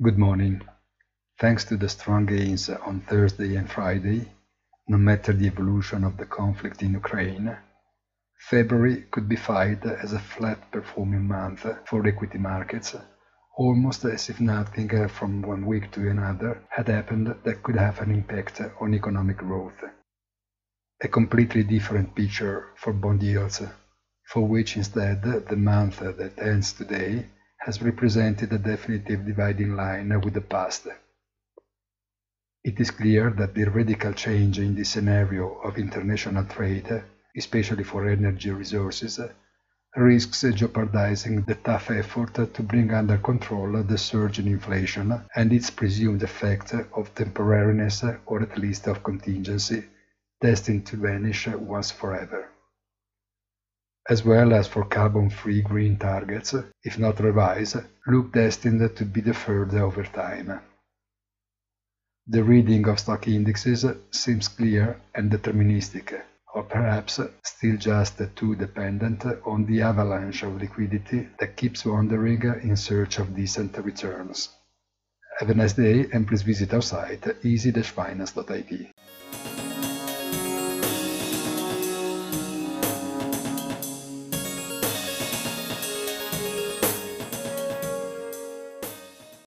Good morning. Thanks to the strong gains on Thursday and Friday, no matter the evolution of the conflict in Ukraine, February could be felt as a flat performing month for equity markets, almost as if nothing from one week to another had happened that could have an impact on economic growth. A completely different picture for bond yields, for which instead the month that ends today has represented a definitive dividing line with the past. It is clear that the radical change in the scenario of international trade, especially for energy resources, risks jeopardizing the tough effort to bring under control the surge in inflation and its presumed effect of temporariness or at least of contingency, destined to vanish once forever as well as for carbon-free green targets, if not revised, look destined to be deferred over time. The reading of stock indexes seems clear and deterministic, or perhaps still just too dependent on the avalanche of liquidity that keeps wandering in search of decent returns. Have a nice day and please visit our site easy-finance.it.